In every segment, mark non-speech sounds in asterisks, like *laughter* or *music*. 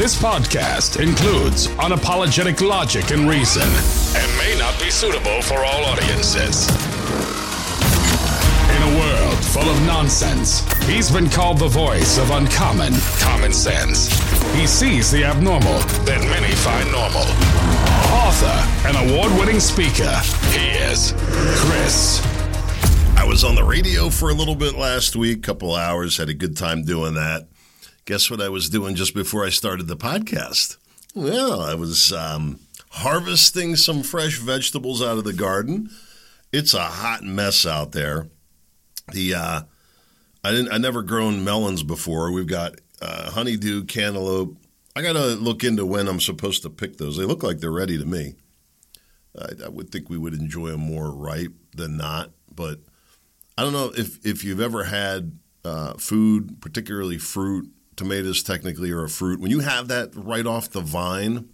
This podcast includes unapologetic logic and reason and may not be suitable for all audiences. In a world full of nonsense, he's been called the voice of uncommon common sense. He sees the abnormal that many find normal. Author and award winning speaker, he is Chris. I was on the radio for a little bit last week, couple hours, had a good time doing that. Guess what I was doing just before I started the podcast? Well, I was um, harvesting some fresh vegetables out of the garden. It's a hot mess out there. The uh, I didn't I never grown melons before. We've got uh, honeydew, cantaloupe. I got to look into when I'm supposed to pick those. They look like they're ready to me. I, I would think we would enjoy them more ripe than not, but I don't know if if you've ever had uh, food, particularly fruit, tomatoes technically are a fruit. When you have that right off the vine,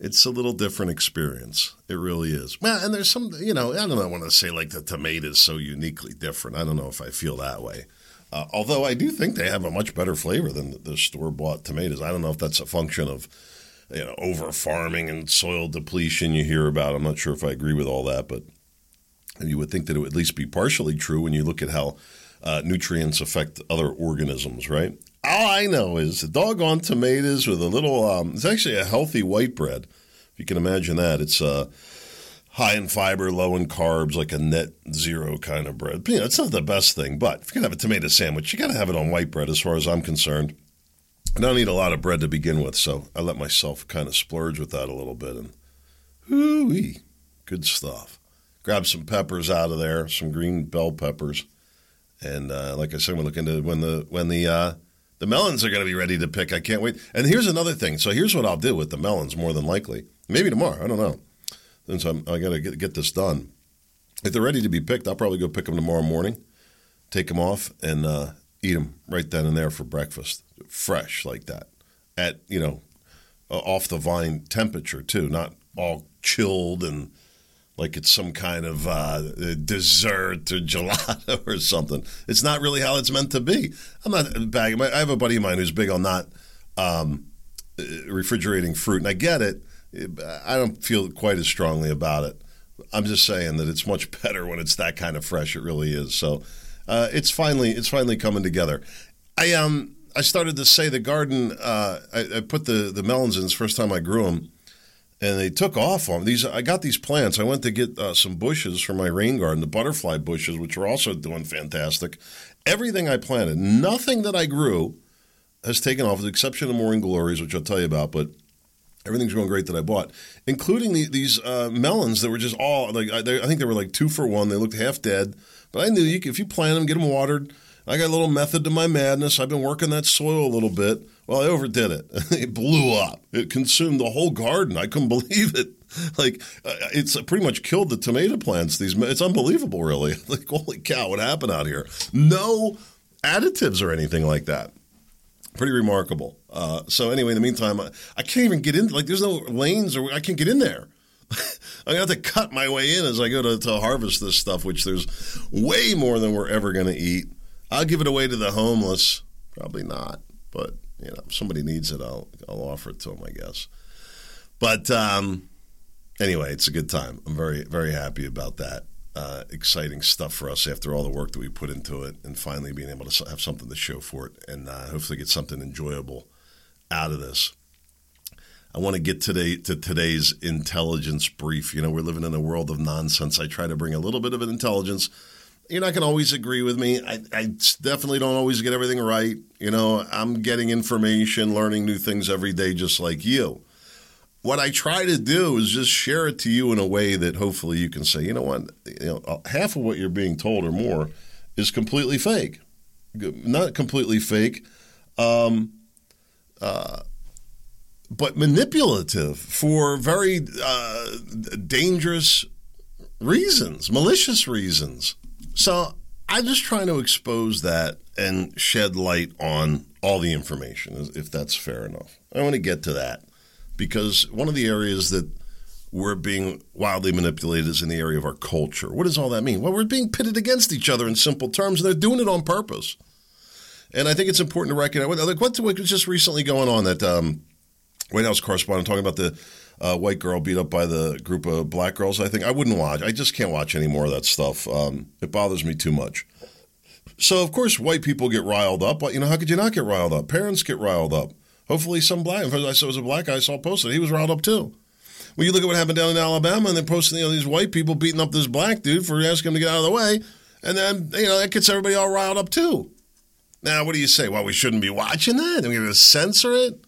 it's a little different experience. It really is. Well, and there's some, you know, I don't know, I want to say like the tomato is so uniquely different. I don't know if I feel that way. Uh, although I do think they have a much better flavor than the, the store bought tomatoes. I don't know if that's a function of you know over farming and soil depletion you hear about. I'm not sure if I agree with all that, but you would think that it would at least be partially true when you look at how uh, nutrients affect other organisms, right? All I know is doggone tomatoes with a little. Um, it's actually a healthy white bread, if you can imagine that. It's uh, high in fiber, low in carbs, like a net zero kind of bread. You know, it's not the best thing, but if you're gonna have a tomato sandwich, you got to have it on white bread, as far as I'm concerned. I don't eat a lot of bread to begin with, so I let myself kind of splurge with that a little bit, and whoo good stuff. Grab some peppers out of there, some green bell peppers, and uh, like I said, we're looking to when the when the uh, the melons are going to be ready to pick. I can't wait. And here's another thing. So here's what I'll do with the melons. More than likely, maybe tomorrow. I don't know. Since I'm, I got to get, get this done. If they're ready to be picked, I'll probably go pick them tomorrow morning, take them off, and uh, eat them right then and there for breakfast, fresh like that, at you know, off the vine temperature too, not all chilled and like it's some kind of uh, dessert or *laughs* gelato or something. It's not really how it's meant to be. I'm not bagging. I have a buddy of mine who's big on not um, refrigerating fruit, and I get it. I don't feel quite as strongly about it. I'm just saying that it's much *laughs* better when it's that kind of fresh. It really is. So uh, it's finally it's finally coming together. I um I started to say the garden. Uh, I, I, put the the melons in. It's the first time I grew them and they took off on these. I got these plants. I went to get uh, some bushes for my rain garden, the butterfly bushes, which are also doing fantastic. Everything I planted, nothing that I grew has taken off, with the exception of morning glories, which I'll tell you about. But everything's going great that I bought, including the, these uh, melons that were just all like I, they, I, think they were like two for one. They looked half dead, but I knew you if you plant them, get them watered. I got a little method to my madness. I've been working that soil a little bit. Well, I overdid it. *laughs* it blew up. It consumed the whole garden. I couldn't *laughs* believe it. Like uh, it's pretty much killed the tomato plants. These it's unbelievable, really. *laughs* Like holy cow, what happened out here? No additives or anything like that. Pretty remarkable. Uh, so anyway, in the meantime, I, I can't even get in. Like there's no lanes, or I can't get in there. I have to cut my way in as I go to, to harvest this stuff, which there's way more than we're ever going to eat. I'll give it away to the homeless. Probably not, but you know, if somebody needs it, I'll I'll offer it to them, I guess. But um, anyway, it's a good time. I'm very very happy about that. Uh, exciting stuff for us after all the work that we put into it, and finally being able to have something to show for it, and uh, hopefully get something enjoyable out of this. I want to get today to today's intelligence brief. You know, we're living in a world of nonsense. I try to bring a little bit of an intelligence you're not going to always agree with me. I, I, definitely don't always get everything right. You know, I'm getting information, learning new things every day, just like you. What I try to do is just share it to you in a way that hopefully you can say, you know what, you know, uh, half of what you're being told or more is completely fake. Not completely fake, um, uh, but manipulative for very uh, dangerous reasons, malicious reasons. So I'm just trying to expose that and shed light on all the information, if that's fair enough. I want to get to that because one of the areas that we're being wildly manipulated is in the area of our culture. What does all that mean? Well, we're being pitted against each other in simple terms, and they're doing it on purpose. And I think it's important to recognize like what was just recently going on that um, White House correspondent talking about the uh, white girl beat up by the group of black girls. I think I wouldn't watch. I just can't watch any more of that stuff. Um, it bothers me too much. So of course, white people get riled up. But you know, how could you not get riled up? Parents get riled up. Hopefully, some black. If I saw was a black guy I saw posted, he was riled up too. Well, you look at what happened down in Alabama, and they're posting you know, these white people beating up this black dude for asking him to get out of the way, and then you know that gets everybody all riled up too. Now, what do you say? Well, we shouldn't be watching that. Are we going to censor it?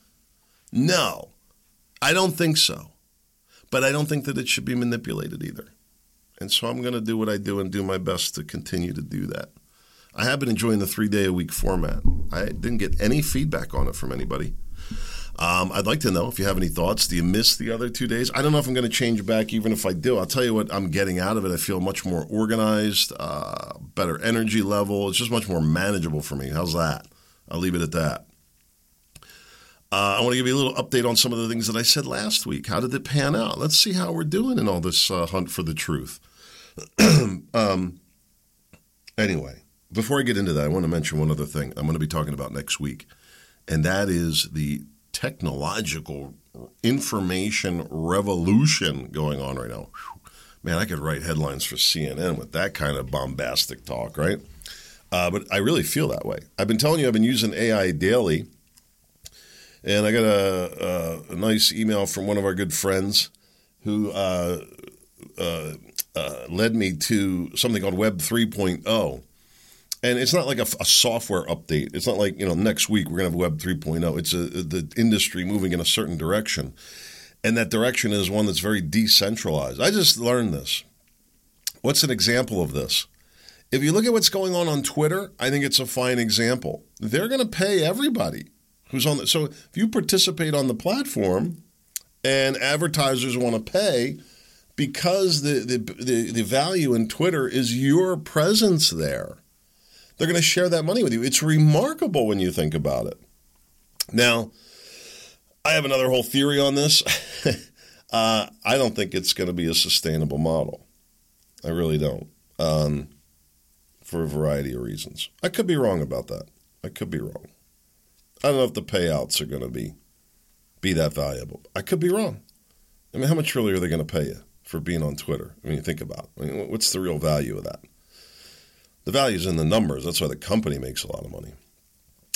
No, I don't think so. But I don't think that it should be manipulated either. And so I'm going to do what I do and do my best to continue to do that. I have been enjoying the three day a week format. I didn't get any feedback on it from anybody. Um, I'd like to know if you have any thoughts. Do you miss the other two days? I don't know if I'm going to change back, even if I do. I'll tell you what I'm getting out of it. I feel much more organized, uh, better energy level. It's just much more manageable for me. How's that? I'll leave it at that. Uh, I want to give you a little update on some of the things that I said last week. How did it pan out? Let's see how we're doing in all this uh, hunt for the truth. *clears throat* um, anyway, before I get into that, I want to mention one other thing I'm going to be talking about next week, and that is the technological information revolution going on right now. Man, I could write headlines for CNN with that kind of bombastic talk, right? Uh, but I really feel that way. I've been telling you I've been using AI daily and I got a, a, a nice email from one of our good friends who uh, uh, uh, led me to something called Web 3.0. And it's not like a, a, software update. It's not like you know next week we're going to have Web 3.0. It's the industry moving in a certain direction, and that direction is one that's very decentralized. I just learned this. What's an example of this? If you look at what's going on on Twitter, I think it's a fine example. They're going to pay everybody who's on the so if you participate on the platform and advertisers want to pay because the, the, the, the value in Twitter is your presence there. They're going to share that money with you. It's remarkable when you think about it. Now, I have another whole theory on this. *laughs* uh, I don't think it's going to be a sustainable model. I really don't, um, for a variety of reasons. I could be wrong about that. I could be wrong. I don't know if the payouts are going to be be that valuable. I could be wrong. I mean, how much really are they going to pay you for being on Twitter? I mean, you think about it. I mean, what's the real value of that? The value is in the numbers. That's why the company makes a lot of money.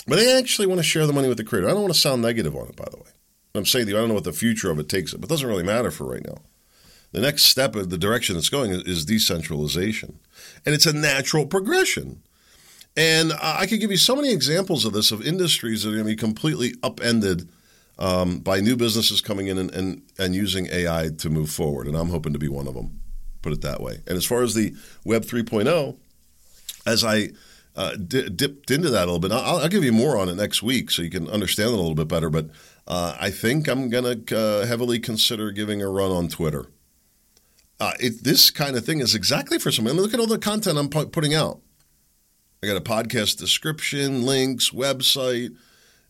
But they actually want to share the money with the creator. I don't want to sound negative on it, by the way. I'm saying you, I don't know what the future of it takes but it doesn't really matter for right now. The next step of the direction it's going is decentralization. And it's a natural progression. And I could give you so many examples of this of industries that are going to be completely upended um, by new businesses coming in and, and, and using AI to move forward. And I'm hoping to be one of them, put it that way. And as far as the Web 3.0, as I uh, di- dipped into that a little bit, I'll, I'll, give you more on it next week so you can understand it a little bit better. But uh, I think I'm going to uh, heavily consider giving a run on Twitter. Uh, it, this kind of thing is exactly for someone. Look at all the content I'm pu- putting out. I got a podcast description, links, website,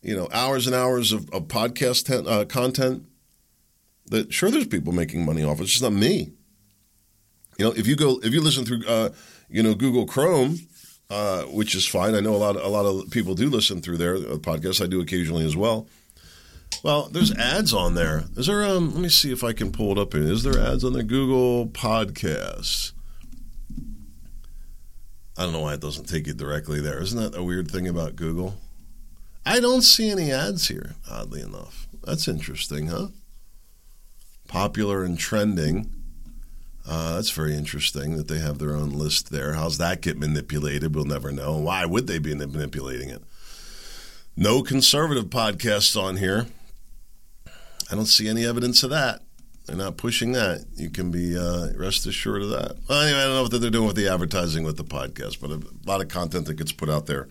you know, hours and hours of, of podcast ten, uh, content. That sure, there's people making money off. Of it's just not me. You know, if you go, if you listen through, uh, you know, Google Chrome, uh, which is fine. I know a lot, a lot of people do listen through there. Uh, podcasts I do occasionally as well. Well, there's ads on there. Is there? Um, let me see if I can pull it up here. Is there ads on the Google Podcasts? I don't know why it doesn't take you directly there. Isn't that a weird thing about Google? I don't see any ads here, oddly enough. That's interesting, huh? Popular and trending. Uh, that's very interesting that they have their own list there. How's that get manipulated? We'll never know. Why would they be manipulating it? No conservative podcasts on here. I don't see any evidence of that. They're not pushing that. You can be uh, rest assured of that. Well, anyway, I don't know what they're doing with the advertising with the podcast, but a lot of content that gets put out there,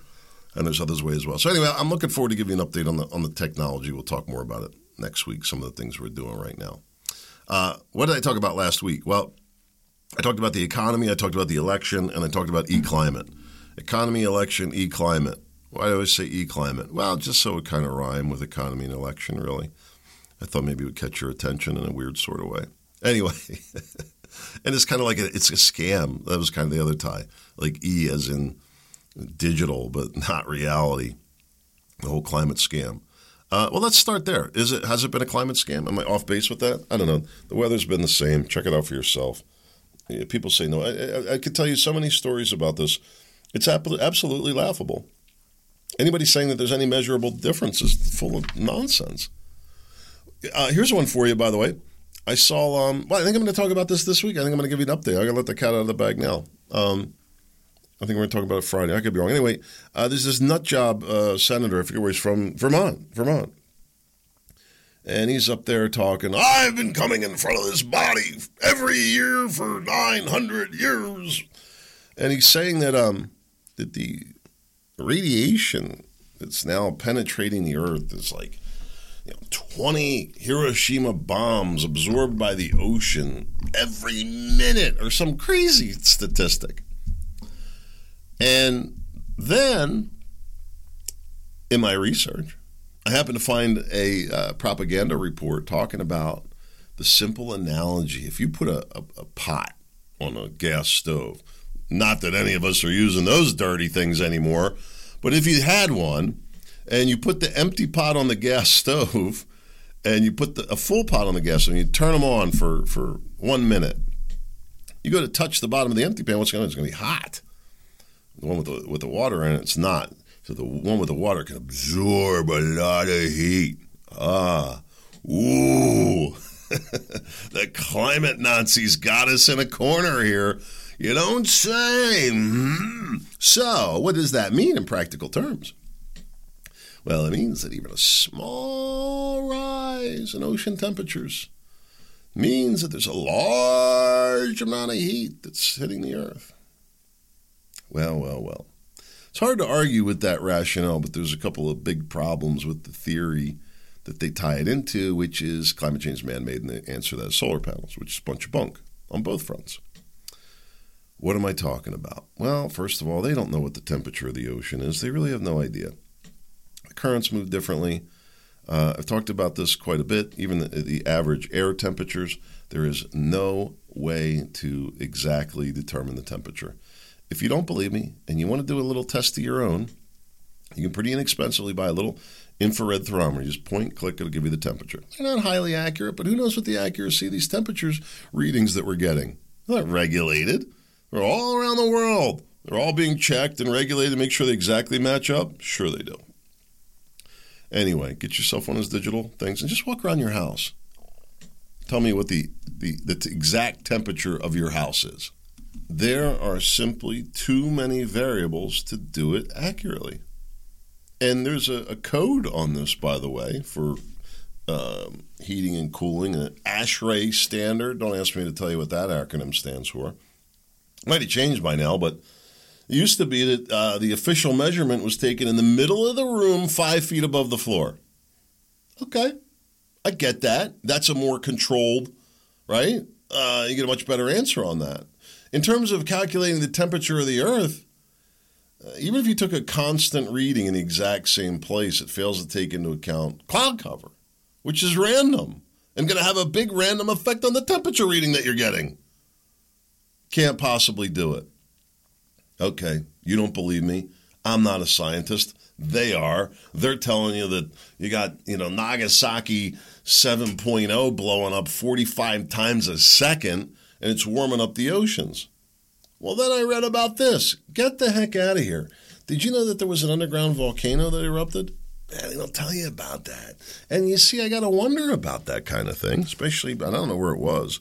and there's others way as well. So anyway, I'm looking forward to giving you an update on the on the technology. We'll talk more about it next week. Some of the things we're doing right now. Uh, what did I talk about last week? Well, I talked about the economy, I talked about the election, and I talked about e-climate. Economy, election, e-climate. Why do I say e-climate? Well, just so it kind of rhyme with economy and election, really. I thought maybe it would catch your attention in a weird sort of way. Anyway, *laughs* and it's kind of like a, it's a scam. That was kind of the other tie, like E as in digital, but *laughs* not reality. The whole climate scam. Uh, well, let's start there. Is it has it been a climate scam? Am I off base with that? I don't know. The weather's been the same. Check it out for yourself. People say no. I, I, I, could tell you so many stories about this. It's absolutely laughable. Anybody saying that there's any measurable difference is full of nonsense. Uh, here's one for you, by the way. I saw. Um, well, I think I'm going to talk about this this week. I think I'm going to give you an update. I'm going to let the cat out of the bag now. Um, I think we're going to talk about it Friday. I could be wrong. Anyway, uh, there's this nut job uh, senator. I forget where he's from. Vermont. Vermont. And he's up there talking. I've been coming in front of this body every year for 900 years, and he's saying that um that the radiation that's now penetrating the Earth is like you know, 20 Hiroshima bombs absorbed by the ocean every minute, or some crazy statistic. And then, in my research, I happened to find a uh, propaganda report talking about the simple analogy. If you put a, a, a pot on a gas stove, not that any of us are using those dirty things anymore, but if you had one and you put the empty pot on the gas stove and you put the, a full pot on the gas stove and you turn them on for, for one minute, you go to touch the bottom of the empty pan, what's going to It's going to be hot. The one with the with the water in it, it's not. So the one with the water can absorb a lot of heat. Ah, ooh. *laughs* the climate Nazis got us in a corner here. You don't say. Mm-hmm. So, what does that mean in practical terms? Well, it means that even a small rise in ocean temperatures means that there's a large amount of heat that's hitting the Earth. Well, well, well. It's hard to argue with that rationale, but there's a couple of big problems with the theory that they tie it into, which is climate change is man made, and the answer to that is solar panels, which is a bunch of bunk on both fronts. What am I talking about? Well, first of all, they don't know what the temperature of the ocean is. They really have no idea. Currents move differently. Uh, I've talked about this quite a bit. Even the, the, average air temperatures, there is no way to exactly determine the temperature. If you don't believe me and you want to do a little test of your own, you can pretty inexpensively buy a little infrared thermometer. You just point, click, it'll give you the temperature. They're not highly accurate, but who knows what the accuracy of these temperatures readings that we're getting? They're not regulated. They're all around the world. They're all being checked and regulated to make sure they exactly match up. Sure, they do. Anyway, get yourself one of those digital things and just walk around your house. Tell me what the, the, the exact temperature of your house is. There are simply too many variables to do it accurately. And there's a, a code on this, by the way, for um, heating and cooling, an ASHRAE standard. Don't ask me to tell you what that acronym stands for. Might have changed by now, but it used to be that uh, the official measurement was taken in the middle of the room, five feet above the floor. Okay, I get that. That's a more controlled, right? Uh, you get a much better answer on that. In terms of calculating the temperature of the Earth, uh, even if you took a constant reading in the exact same place, it fails to take into account cloud cover, which is random and going to have a big random effect on the temperature reading that you're getting. Can't possibly do it. Okay, you don't believe me. I'm not a scientist. They are. They're telling you that you got, you know, Nagasaki 7.0 blowing up 45 times a second and it's warming up the oceans. Well, then I read about this. Get the heck out of here. Did you know that there was an underground volcano that erupted? Man, they don't tell you about that. And you see, I got to wonder about that kind of thing, especially, I don't know where it was.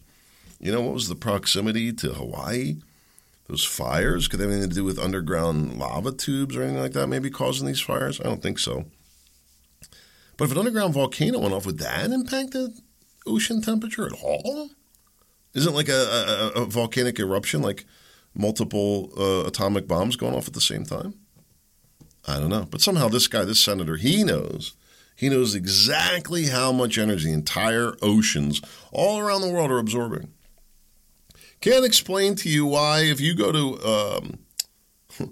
You know, what was the proximity to Hawaii? Those fires? Could they have anything to do with underground lava tubes or anything like that, maybe causing these fires? I don't think so. But if an underground volcano went off, would that impact the ocean temperature at all? Isn't like a, a, a volcanic eruption like multiple uh, atomic bombs going off at the same time? I don't know. But somehow this guy, this senator, he knows. He knows exactly how much energy entire oceans all around the world are absorbing. Can't explain to you why, if you go to um,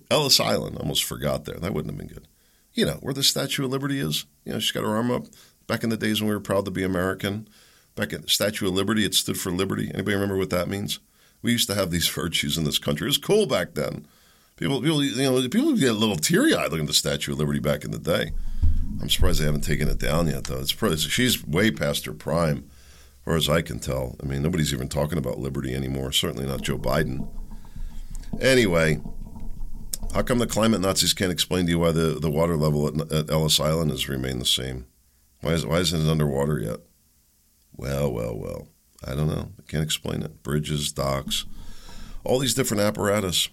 Ellis Island, almost forgot there, that wouldn't have been good. You know, where the Statue of Liberty is. You know, she's got her arm up. Back in the days when we were proud to be American, back at the Statue of Liberty, it stood for liberty. Anybody remember what that means? We used to have these *laughs* virtues in this country. It was cool back then People, people, you know, people get a little teary eyed looking at the Statue of Liberty back in the day. I'm surprised they haven't taken it down yet, though. It's she's way past her prime, far as I can tell. I mean, nobody's even talking about liberty anymore. Certainly not Joe Biden. Anyway, how come the climate Nazis can't explain to you why the, the water level at, at Ellis Island has remained the same? Why, is, why isn't it underwater yet? Well, well, well. I don't know. I can't explain it. Bridges, docks, all these different apparatus.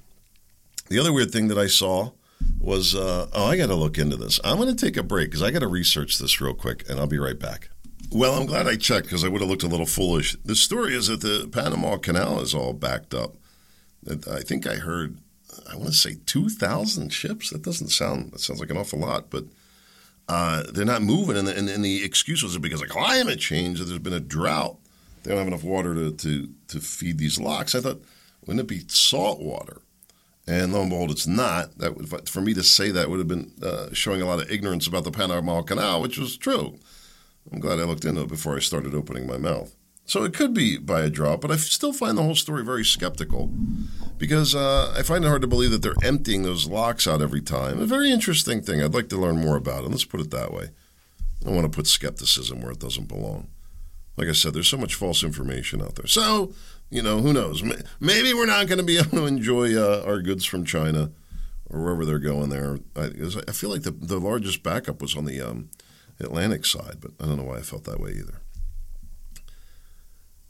The other weird thing that I saw was uh, oh, I got to look into this. I'm going to take a break because I got to research this real quick, and I'll be right back. Well, I'm glad I checked because I would have looked a little foolish. The story is that the Panama Canal is all backed up. I think I heard, I want to say 2,000 ships. That doesn't sound, that sounds like an awful lot, but uh, they're not moving. And the, and, and the excuses are because of climate change, there's been a drought. They don't have enough water to, to, to feed these locks. I thought, wouldn't it be salt water? And lo and behold, it's not. That would, for me to say that would have been uh, showing a lot of ignorance about the Panama Canal, which was true. I'm glad I looked into it before I started opening my mouth. So it could be by a drought, but I still find the whole story very skeptical because uh, I find it hard to believe that they're emptying those locks out every time. A very interesting thing. I'd like to learn more about it. Let's put it that way. I want to put skepticism where it doesn't belong. Like I said, there's so much false information out there. So you know, who knows? Maybe we're not going to be *laughs* able to enjoy uh, our goods from China or wherever they're going there. I, I feel like the, the largest backup was on the um, Atlantic side, but I don't know why I felt that way either.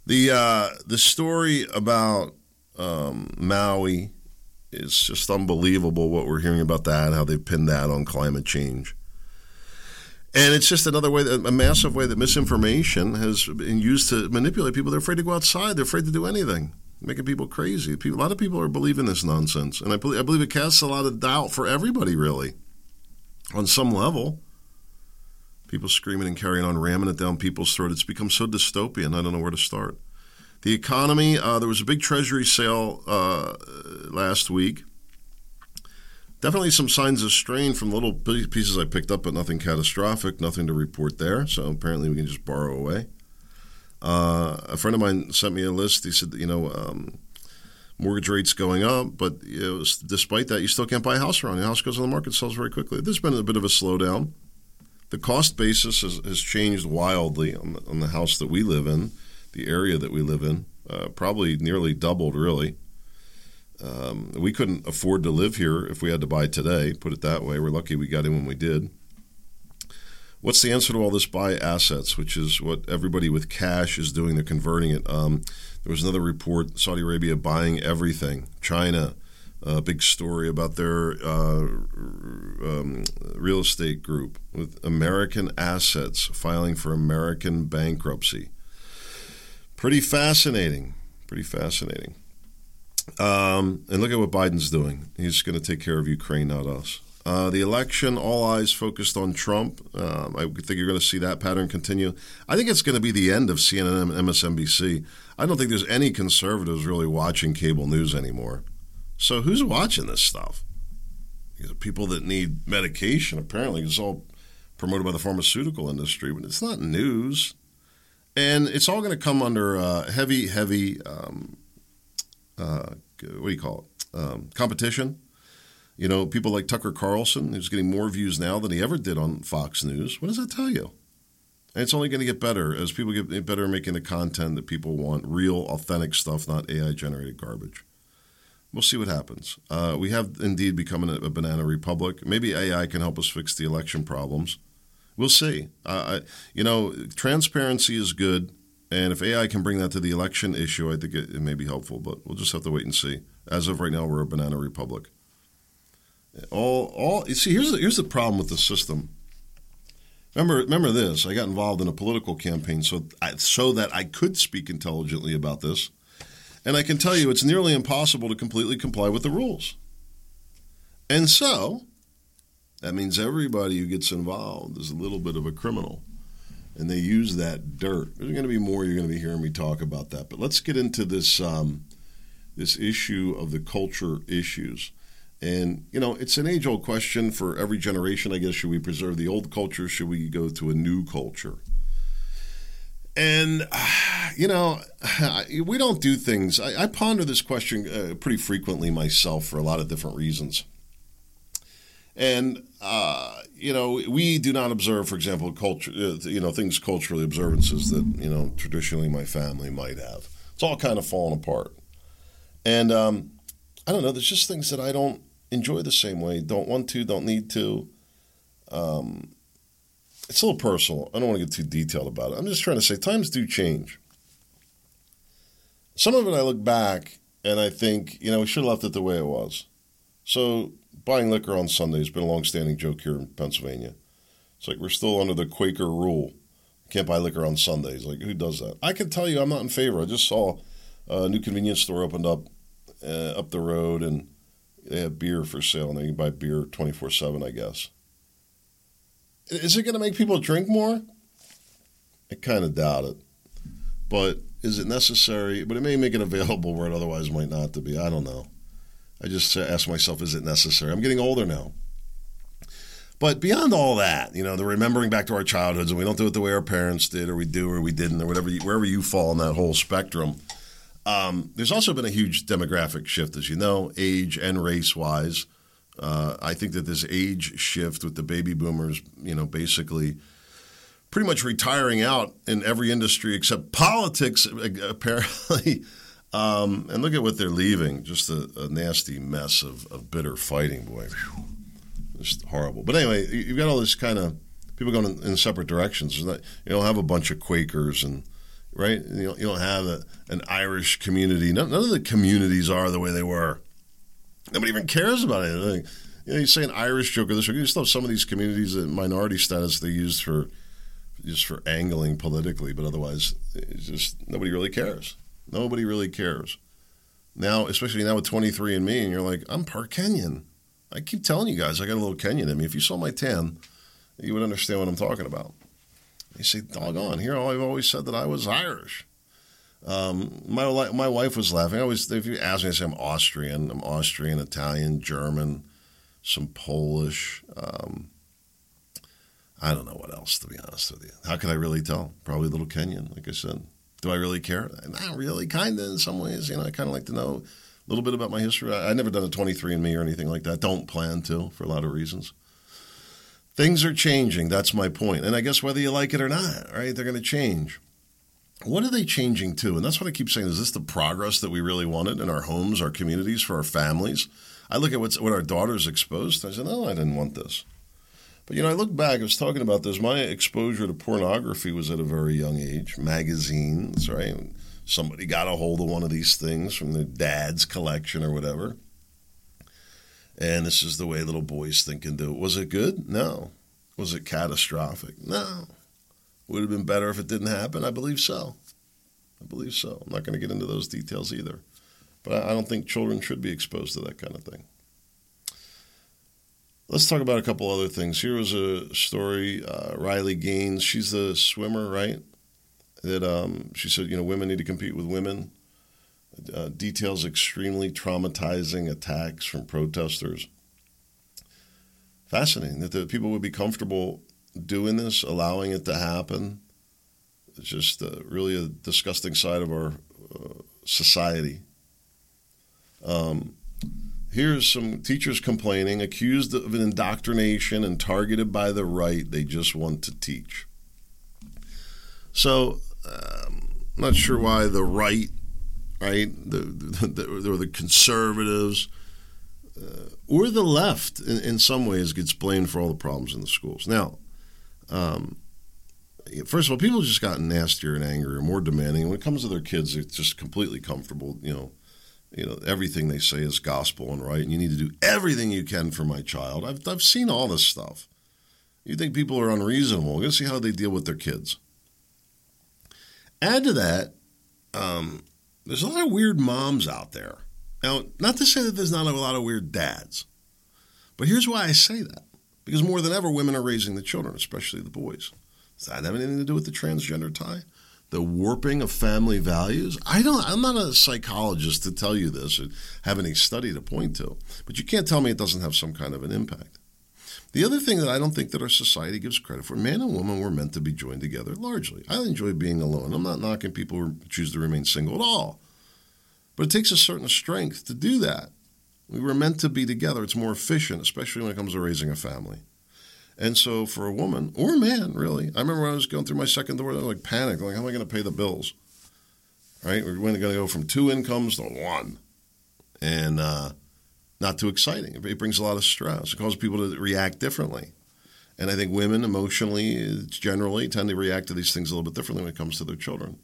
The uh, the story about um, Maui is just unbelievable. What we're hearing about that, how they pinned that on climate change. And it's just another way, a massive way that misinformation has been used to manipulate people. They're afraid to go outside. They're afraid to do anything, making people crazy. People, a lot of people are believing this nonsense, and I believe, I believe it casts a lot of doubt for everybody, really, on some level. People screaming and carrying on, ramming it down people's throat. It's become so dystopian. I don't know where to start. The economy. Uh, there was a big Treasury sale uh, last week. Definitely some signs of strain from little pieces I picked up, but nothing catastrophic, nothing to report there. So apparently we can just borrow away. Uh, a friend of mine sent me a list. He said, you know, um, mortgage rates going up, but despite that, you still can't buy a house around. The house goes on the market, sells very quickly. There's been a bit of a slowdown. The cost basis has, has changed wildly on the, on the, house that we live in, the area that we live in, uh, probably nearly doubled, really. Um, we couldn't afford to live here if we had to buy today, put it that way. We're lucky we got in when we did. What's the answer to all this buy assets, which is what everybody with cash is doing? They're converting it. Um, there was another report Saudi Arabia buying everything. China, a big story about their uh, um, real estate group with American assets filing for American bankruptcy. Pretty fascinating. Pretty fascinating. Um, and look at what Biden's doing. He's going to take care of Ukraine, not us. Uh, the election, all eyes focused on Trump. Um, I think you're going to see that pattern continue. I think it's going to be the end of CNN and MSNBC. I don't think there's any conservatives really watching cable news anymore. So who's watching this stuff? People that need medication, apparently, it's all promoted by the pharmaceutical industry, but it's not news. And it's all going to come under uh, heavy, heavy um, uh, what do you call it? Um, competition. You know, people like Tucker Carlson, who's getting more views now than he ever did on Fox News. What does that tell you? And it's only going to get better as people get better at making the content that people want real, authentic stuff, not AI generated garbage. We'll see what happens. Uh, we have indeed become a, a, banana republic. Maybe AI can help us fix the election problems. We'll see. Uh, I, you know, transparency is good. And if AI can bring that to the election issue, I think it, it, may be helpful, but we'll just have to wait and see. As of right now, we're a banana republic. All, all. You see, here's the, here's the problem with the system. Remember, remember this. I got involved in a political campaign so I, so that I could speak intelligently about this, and I can tell you it's nearly impossible to completely comply with the rules. And so, that means everybody who gets involved is a little bit of a criminal and they use that dirt. There's going to be more you're going to be hearing me talk about that. But let's get into this um, this issue of the culture issues. And you know, it's an age-old question for every generation. I guess should we preserve the old culture? Should we go to a new culture? And *sighs* you know, *sighs* we don't do things. I, I ponder this question uh, pretty frequently myself for a lot of different reasons. And uh, you know, we do not observe, for example, culture. Uh, you know, things culturally observances that you know traditionally my family might have. It's all kind of falling apart. And um, I don't know. There's just things that I don't enjoy the same way. Don't want to. Don't need to. Um, it's a little personal. I don't want to get too detailed about it. I'm just trying to say times do change. Some of it I look back and I think, you know, we should have left it the way it was. So buying liquor on Sunday has been a long-standing joke here in Pennsylvania. It's like we're still under the Quaker rule. Can't buy liquor on Sundays. Like who does that? I can tell you, I'm not in favor. I just saw a new convenience store opened up uh, up the road, and they have beer for sale, and they can buy beer 24 seven. I guess. Is it going to make people drink more? I kind of doubt it. But is it necessary? But it may make it available where it otherwise might not to be. I don't know. I just ask myself, is it necessary? I'm getting older now. But beyond all that, you know, the remembering back to our childhoods, and we don't do it the way our parents did, or we do, or we didn't, or whatever, wherever you fall on that whole spectrum. Um, there's also been a huge demographic shift, as you know, age and race wise. Uh, I think that this age shift with the baby boomers, you know, basically pretty much retiring out in every industry except politics, *laughs* apparently. Um, and look at what they're leaving just a, a nasty mess of, of bitter fighting, boy. Just horrible. But anyway, you've got all this kind of people going in, in separate directions. You don't have a bunch of Quakers and right? You don't, you don't have a, an Irish community. None, none, of the communities are the way they were. Nobody even cares about it. You know, you say an Irish joke or this, joke. you still have some of these communities that minority status they use for just for angling politically, but otherwise, it's just nobody really cares. Nobody really cares. Now, especially now with 23andMe, and you're like, I'm part Kenyan. I keep telling you guys, I got a little Kenyan in me. If you saw my tan, you would understand what I'm talking about. You say, doggone, here I've always said that I was Irish. Um, my my wife was laughing. I always, if you ask me, I say I'm Austrian. I'm Austrian, Italian, German, some Polish. Um, I don't know what else, to be honest with you. How could I really tell? Probably a little Kenyan, like I said. Do I really care? Not really, kind of in some ways. You know, I kind of like to know a little bit about my history. I, I never done a 23andMe or anything like that. Don't plan to for a lot of reasons. Things are changing. That's my point. And I guess whether you like it or not, right, they're going to change. What are they changing to? And that's what I keep saying. Is this the progress that we really wanted in our homes, our communities, for our families? I look at what's, what our daughters exposed to. I said, no, I didn't want this. But, you know, I look back, I was talking about this. My exposure to pornography was at a very young age, magazines, right? Somebody got a hold of one of these things from their dad's collection or whatever. And this is the way little boys think and do. Was it good? No. Was it catastrophic? No. Would have been better if it didn't happen? I believe so. I believe so. I'm not going to get into those details either. But I don't think children should be exposed to that kind of thing. Let's talk about a couple other things. Here was a story. Uh, Riley Gaines, she's the swimmer, right? That um, she said, you know, women need to compete with women uh, details extremely traumatizing attacks from protesters. Fascinating that the people would be comfortable doing this, allowing it to happen. It's just uh, really a disgusting side of our uh, society. Um, here's some teachers complaining, accused of an indoctrination and targeted by the right they just want to teach. So, um, I'm not sure why the right right? The, the, the, the conservatives uh, or the left, in, in, some ways, gets blamed for all the problems in the schools. Now, um, first of all, people just gotten nastier and angrier, more demanding. when it comes to their kids, they're just completely comfortable. You know, you know everything they say is gospel and right, and you need to do everything you can for my child. I've I've seen all this stuff. You think people are unreasonable? We're gonna see how they deal with their kids. Add to that, um, there's a lot of weird moms out there. Now, not to say that there's not a lot of weird dads, but here's why I say that. Because more than ever, women are raising the children, especially the boys. Does that have anything to do with the transgender tie? The warping of family values? I don't. I'm not a psychologist to tell you this or have any study to point to, but you can't tell me it doesn't have some kind of an impact. The other thing that I don't think that our society gives credit for, man and woman were meant to be joined together largely. I enjoy being alone. I'm not knocking people who choose to remain single at all. But it takes a certain strength to do that. We were meant to be together. It's more efficient, especially when it comes to raising a family. And so for a woman or a man, really, I remember when I was going through my second divorce, I was like panicked, like, how am I going to pay the bills? Right? We're going to go from two incomes to one. And uh, not too exciting. It brings a lot of stress. It causes people to react differently. And I think women emotionally, generally, tend to react to these things a little bit differently when it comes to their children.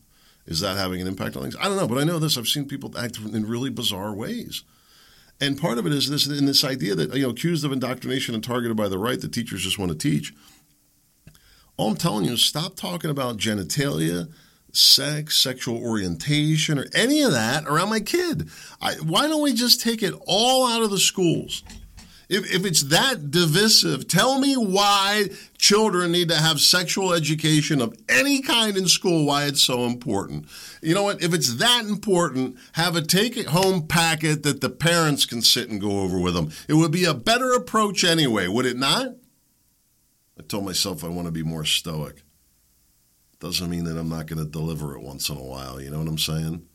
Is that having an impact on things? I don't know, but I know this. I've seen people act in really bizarre ways. And part of it is this in this idea that you know accused of indoctrination and targeted by the right, the teachers just want to teach. All I'm telling you is stop talking about genitalia, sex, sexual orientation, or any of that around my kid. I, why don't we just take it all out of the schools? If, if it's that divisive, tell me why children need to have sexual education of any kind in school, why it's so important. You know what? If it's that important, have a take it home packet that the parents can sit and go over with them. It would be a better approach anyway, would it not? I told myself I want to be more stoic. Doesn't mean that I'm not going to deliver it once in a while. You know what I'm saying?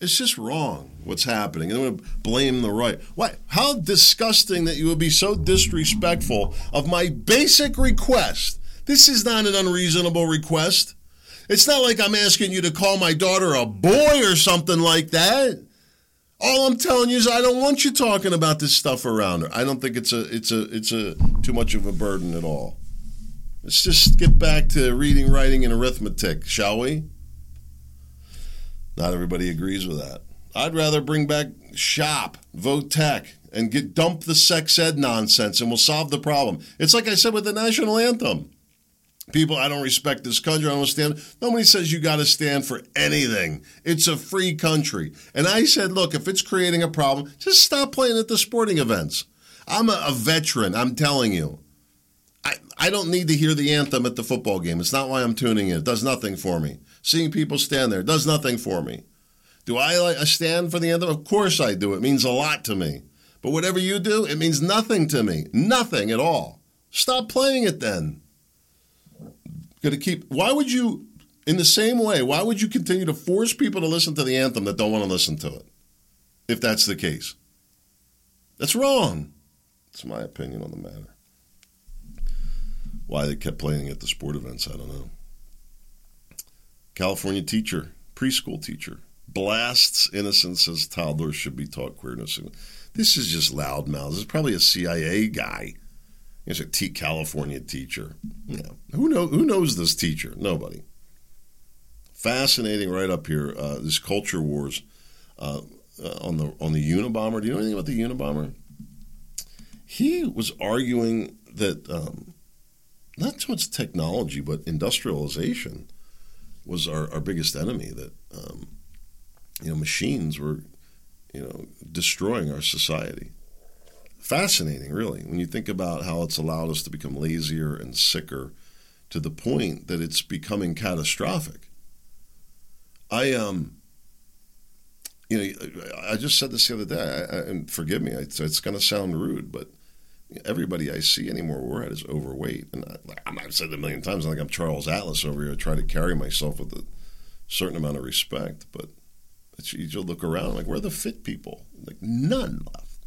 It's just wrong what's happening. And I'm going to blame the right. Why? How disgusting that you would be so disrespectful of my basic request. This is not an unreasonable request. It's not like I'm asking you to call my daughter a boy or something like that. All I'm telling you is I don't want you talking about this stuff around her. I don't think it's a it's a it's a too much of a burden at all. Let's just get back to reading, writing, and arithmetic, shall we? Not everybody agrees with that. I'd rather bring back shop, vo-tech, and get dump the sex ed nonsense, and we'll solve the problem. It's like I said with the national anthem. People, I don't respect this country. I don't stand. Nobody says you got to stand for anything. It's a free country. And I said, look, if it's creating a problem, just stop playing at the sporting events. I'm a, a veteran. I'm telling you. I, I don't need to hear the anthem at the football game. It's not why I'm tuning in. It does nothing for me. Seeing people stand there does nothing for me. Do I stand for the anthem? Of course I do. It means a lot to me. But whatever you do, it means nothing to me. Nothing at all. Stop playing it then. Gonna keep why would you in the same way, why would you continue to force people to listen to the anthem that don't want to listen to it? If that's the case. That's wrong. It's my opinion on the matter. Why they kept playing at the sport events, I don't know. California teacher, preschool teacher, blasts innocence as toddlers should be taught queerness. This is just loudmouth. This is probably a CIA guy. He's a T- California teacher. Yeah. Who know who knows this teacher? Nobody. Fascinating, right up here. Uh, this culture wars uh, uh, on the on the Unabomber. Do you know anything about the Unabomber? He was arguing that um, not so much technology, but industrialization was our, our biggest enemy. That um, you know, machines were you know destroying our society. Fascinating, really, when you think about how it's allowed us to become lazier and sicker to the point that it's becoming catastrophic. I um. You know, I just said this the other day, I, I, and forgive me, it's, it's going to sound rude, but everybody I see anymore we're at is overweight. And I, I've said it a million times, like I'm Charles Atlas over here. trying to carry myself with a certain amount of respect, but you just look around, like, where are the fit people? Like, none left.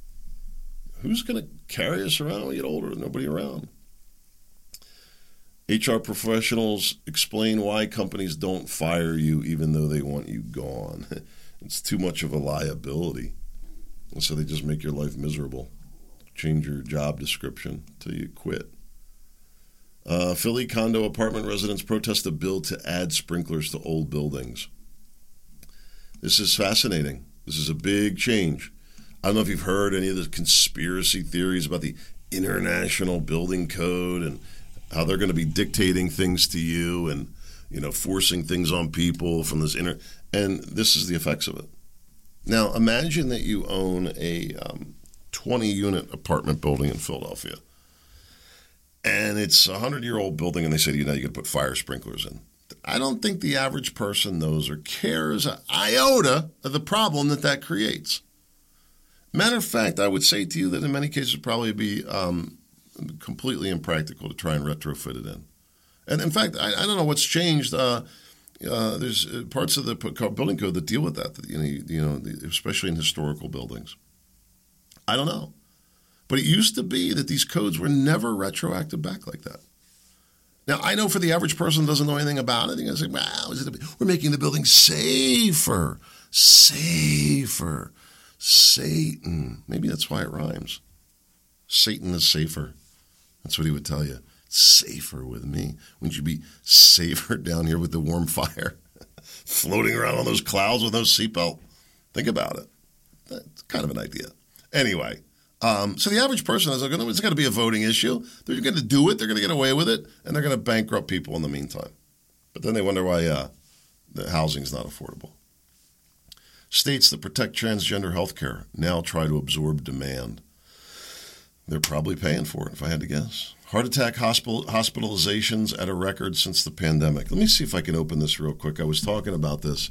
Who's going to carry us around when we get older? Nobody around. HR professionals explain why companies don't fire you even though they want you gone. *laughs* it's too much of a liability. And so they just make your life miserable change your job description till you quit. Uh, Philly condo apartment residents protest a bill to add sprinklers to old buildings. This is fascinating. This is a big change. I don't know if you've heard any of the conspiracy theories about the International Building Code and how they're going to be dictating things to you and you know forcing things on people from this inner and this is the effects of it. Now imagine that you own a um, 20 unit apartment building in Philadelphia. And it's a 100 year old building, and they said, you know, you could put fire sprinklers in. I don't think the average person knows or cares an iota of the problem that that creates. Matter of fact, I would say to you that in many cases, it probably be um, completely impractical to try and retrofit it in. And in fact, I, I don't know what's changed. Uh, uh, there's uh, parts of the building code that deal with that, that you know, you know, especially in historical buildings. I don't know, but it used to be that these codes were never retroactive back like that. Now I know for the average person who doesn't know anything about it, they're going to say, "Wow, we're making the building safer, safer." Satan. Maybe that's why it rhymes. Satan is safer. That's what he would tell you safer with me. Wouldn't you be safer *laughs* down here with the warm fire, *laughs* floating around on those clouds with no seatbelt? Think about it. That's kind of an idea. Anyway, um, so the average person is to, it's going to be a voting issue. They're going to do it. They're going to get away with it, and they're going to bankrupt people in the meantime. But then they wonder why uh, the housing is not affordable. States that protect transgender health care now try to absorb demand. They're probably paying for it, if I had to guess. Heart attack hospital, hospitalizations at a record since the pandemic. Let me see if I can open this real quick. I was talking about this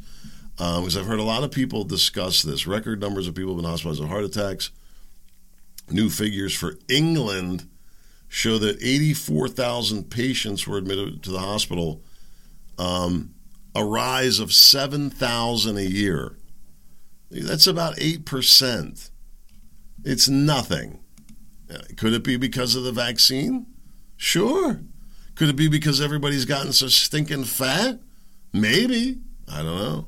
um, because I've heard a lot of people discuss this. Record numbers of people have been hospitalized with heart attacks. New figures for England show that 84,000 patients were admitted to the hospital, um, a rise of 7,000 a year. That's about 8%. It's nothing. Could it be because of the vaccine? Sure. Could it be because everybody's gotten so stinking fat? Maybe. I don't know.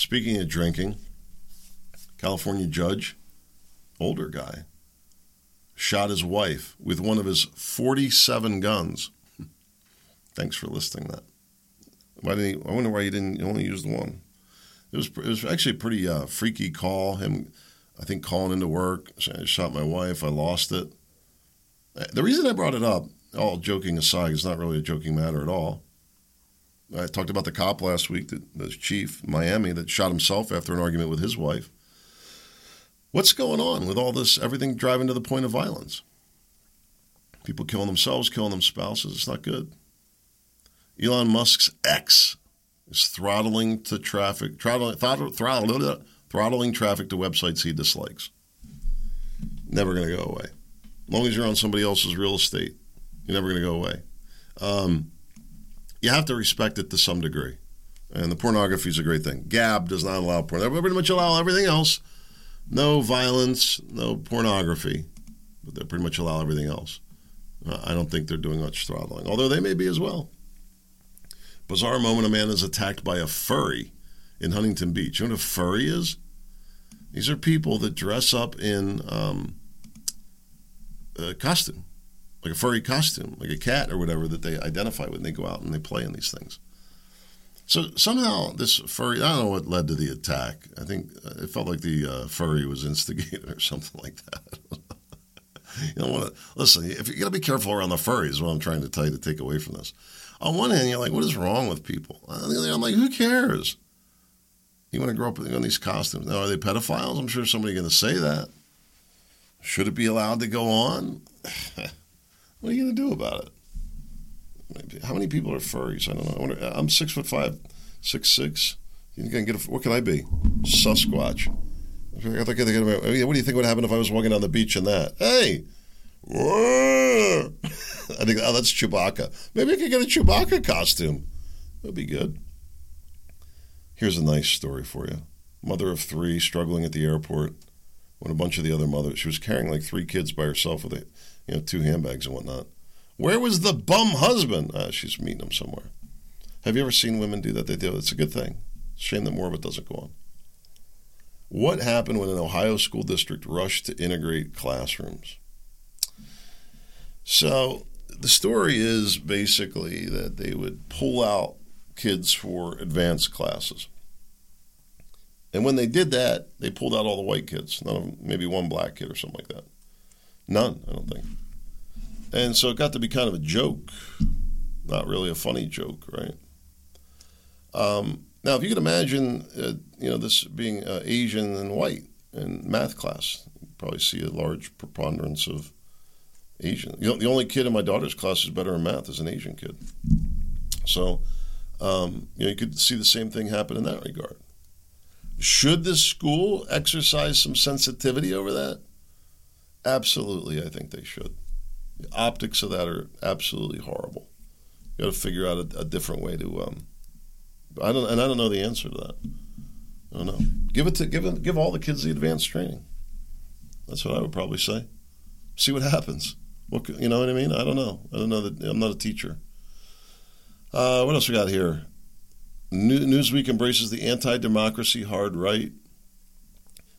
Speaking of drinking, California judge, older guy, shot his wife with one of his 47 guns. *laughs* Thanks for listing that. Why didn't he, I wonder why he didn't only use the one. It was it was actually a pretty uh, freaky call. Him I think calling into work, I shot my wife, I lost it. The reason I brought it up, all joking aside, it's not really a joking matter at all. I talked about the cop last week, that, the chief Miami, that shot himself after an argument with his wife. What's going on with all this, everything driving to the point of violence? People killing themselves, killing their spouses. It's not good. Elon Musk's X is throttling to traffic, throttling, throttle, throttling traffic to websites he dislikes. Never going to go away. As long as you're on somebody else's real estate, you're never going to go away. Um, you have to respect it to some degree. And the pornography is a great thing. Gab does not allow porn. They pretty much allow everything else. No violence, no pornography, but they pretty much allow everything else. Uh, I don't think they're doing much throttling, although they may be as well. Bizarre moment a man is attacked by a furry in Huntington Beach. You know what a furry is? These are people that dress up in um, costume, like a furry costume, like a cat or whatever that they identify with, and they go out and they play in these things. So somehow this furry, I don't know what led to the attack. I think uh, it felt like the uh, furry was *laughs* instigated or something like that. *laughs* you don't want to listen. If you got to be careful around the furries, what I'm trying to tell you to take away from this. On one hand, you're like, what is wrong with people? On the other, I'm like, who cares? You want to grow up in these costumes. Now, are they pedophiles? I'm sure somebody's going to say that. Should it be allowed to go on? *sighs* what are you going to do about it? Maybe. How many people are furries? I don't know. I wonder, I'm six foot five, six six. You can get a, what can I be? Sasquatch. I think what do you think would happen if I was walking down the beach in that? Hey, *laughs* I think oh that's Chewbacca. Maybe I could get a Chewbacca costume. That'd be good. Here's a nice story for you. Mother of three, struggling at the airport when a bunch of the other mothers, she was carrying like three kids by herself with, a, you know, two handbags and whatnot. Where was the bum husband? Ah, she's meeting him somewhere. Have you ever seen women do that? They do. It's a good thing. Shame that more of it doesn't go on. What happened when an Ohio school district rushed to integrate classrooms? So the story is basically that they would pull out kids for advanced classes. And when they did that, they pulled out all the white kids, none of them, maybe one black kid or something like that. None, I don't think. And so it got to be kind of a joke, not really a funny joke, right? Um, now, if you can imagine, uh, you know, this being uh, Asian and white in math class, you probably see a large preponderance of Asian. You know, the only kid in my daughter's class who's better in math is an Asian kid. So um, you know, you could see the same thing happen in that regard. Should this school exercise some sensitivity over that? Absolutely, I think they should. Optics of that are absolutely horrible. You got to figure out a, a different way to. Um, I don't, and I don't know the answer to that. I don't know. Give it to give give all the kids the advanced training. That's what I would probably say. See what happens. What you know what I mean? I don't know. I don't know that I'm not a teacher. Uh, what else we got here? New, Newsweek embraces the anti-democracy hard right.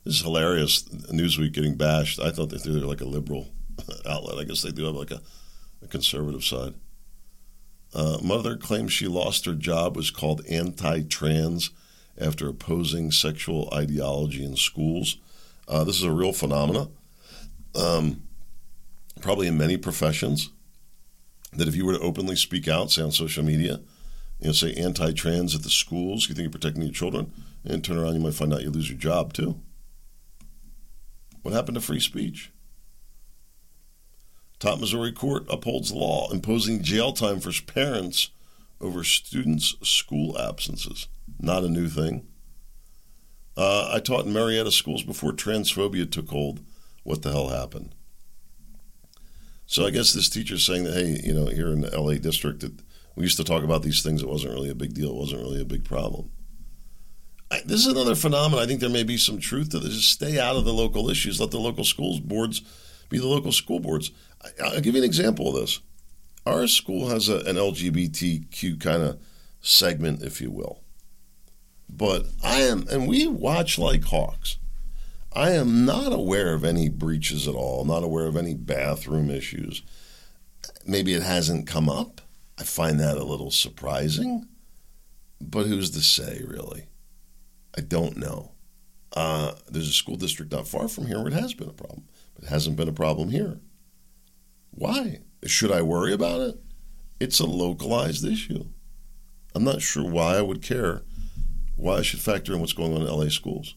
This is hilarious. Newsweek getting bashed. I thought they threw like a liberal *laughs* outlet. I guess they do have like a, a conservative side. Uh, mother claims she lost her job was called anti-trans after opposing sexual ideology in schools. Uh, this is a real phenomena, um, probably in many professions. That if you were to openly speak out, say on social media, you know, say anti-trans at the schools, you think you're protecting your children, and turn around, you might find out you lose your job too. What happened to free speech? Top Missouri court upholds law imposing jail time for parents over students' school absences. Not a new thing. Uh, I taught in Marietta schools before transphobia took hold. What the hell happened? So I guess this teacher's saying that, hey, you know, here in the LA district, that we used to talk about these things. It wasn't really a big deal. It wasn't really a big problem. I, this is another phenomenon. I think there may be some truth to this. Just stay out of the local issues. Let the local schools boards be the local school boards. I, will give you an example of this. Our school has a, an LGBTQ kind of segment, if you will. But I am, and we watch like hawks. I am not aware of any breaches at all, not aware of any bathroom issues. Maybe it hasn't come up. I find that a little surprising. But who's to say, really? I don't know. Uh, there's a school district not far from here where it has been a problem, but it hasn't been a problem here. Why? Should I worry about it? It's a localized issue. I'm not sure why I would care, why I should factor in what's going on in LA schools.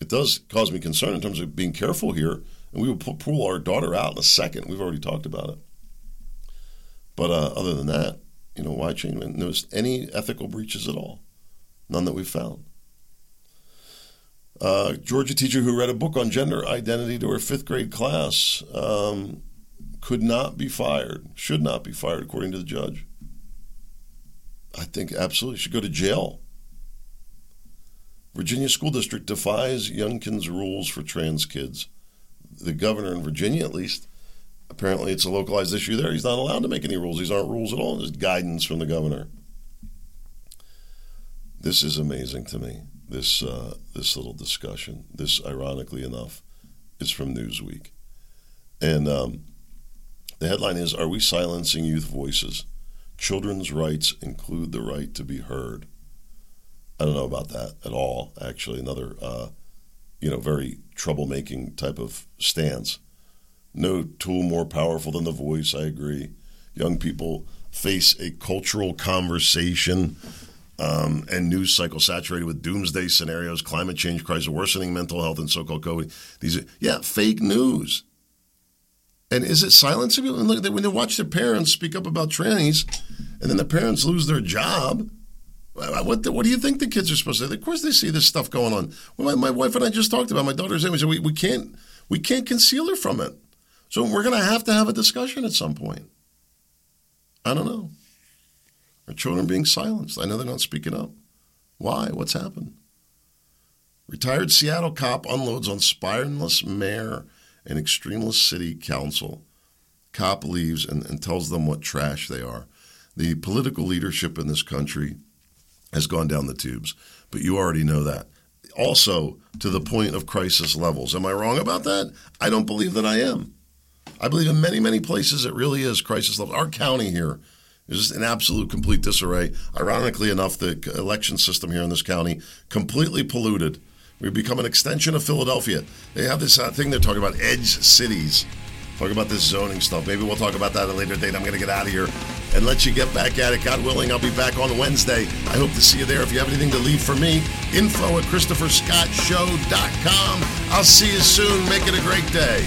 It does cause me concern in terms of being careful here, and we will pull our daughter out in a second. We've already talked about it. But uh, other than that, you know, why change? Notice any ethical breaches at all? None that we've found. Uh, Georgia teacher who read a book on gender identity to her fifth grade class um, could not be fired, should not be fired, according to the judge. I think absolutely should go to jail. Virginia School District defies Youngkin's rules for trans kids. The governor in Virginia, at least, apparently it's a localized issue there. He's not allowed to make any rules. These aren't rules at all. There's guidance from the governor. This is amazing to me this uh, this little discussion. This, ironically enough, is from Newsweek, and um, the headline is: "Are we silencing youth voices? Children's rights include the right to be heard." I don't know about that at all. Actually, another uh, you know very troublemaking type of stance. No tool more powerful than the voice. I agree. Young people face a cultural conversation um, and news cycle saturated with doomsday scenarios, climate change crisis, worsening mental health, and so-called COVID. These, are, yeah, fake news. And is it silencing people? look, when they watch their parents speak up about trannies, and then the parents lose their job. What, what do you think the kids are supposed to? say? Of course, they see this stuff going on. Well, my, my wife and I just talked about my daughter's image. We, we can't we can't conceal her from it. So we're going to have to have a discussion at some point. I don't know. Our children being silenced. I know they're not speaking up. Why? What's happened? Retired Seattle cop unloads on spineless mayor and extremist city council. Cop leaves and, and tells them what trash they are. The political leadership in this country has gone down the tubes, but you already know that. Also, to the point of crisis levels. Am I wrong about that? I don't believe that I am. I believe in many, many places it really is crisis level. Our county here is just an absolute complete disarray. Ironically enough, the election system here in this county completely polluted. We've become an extension of Philadelphia. They have this uh, thing they're talking about edge cities. Talk about this zoning stuff. Maybe we'll talk about that at a later date. I'm going to get out of here and let you get back at it. God willing, I'll be back on Wednesday. I hope to see you there. If you have anything to leave for me, info at ChristopherScottShow.com. I'll see you soon. Make it a great day.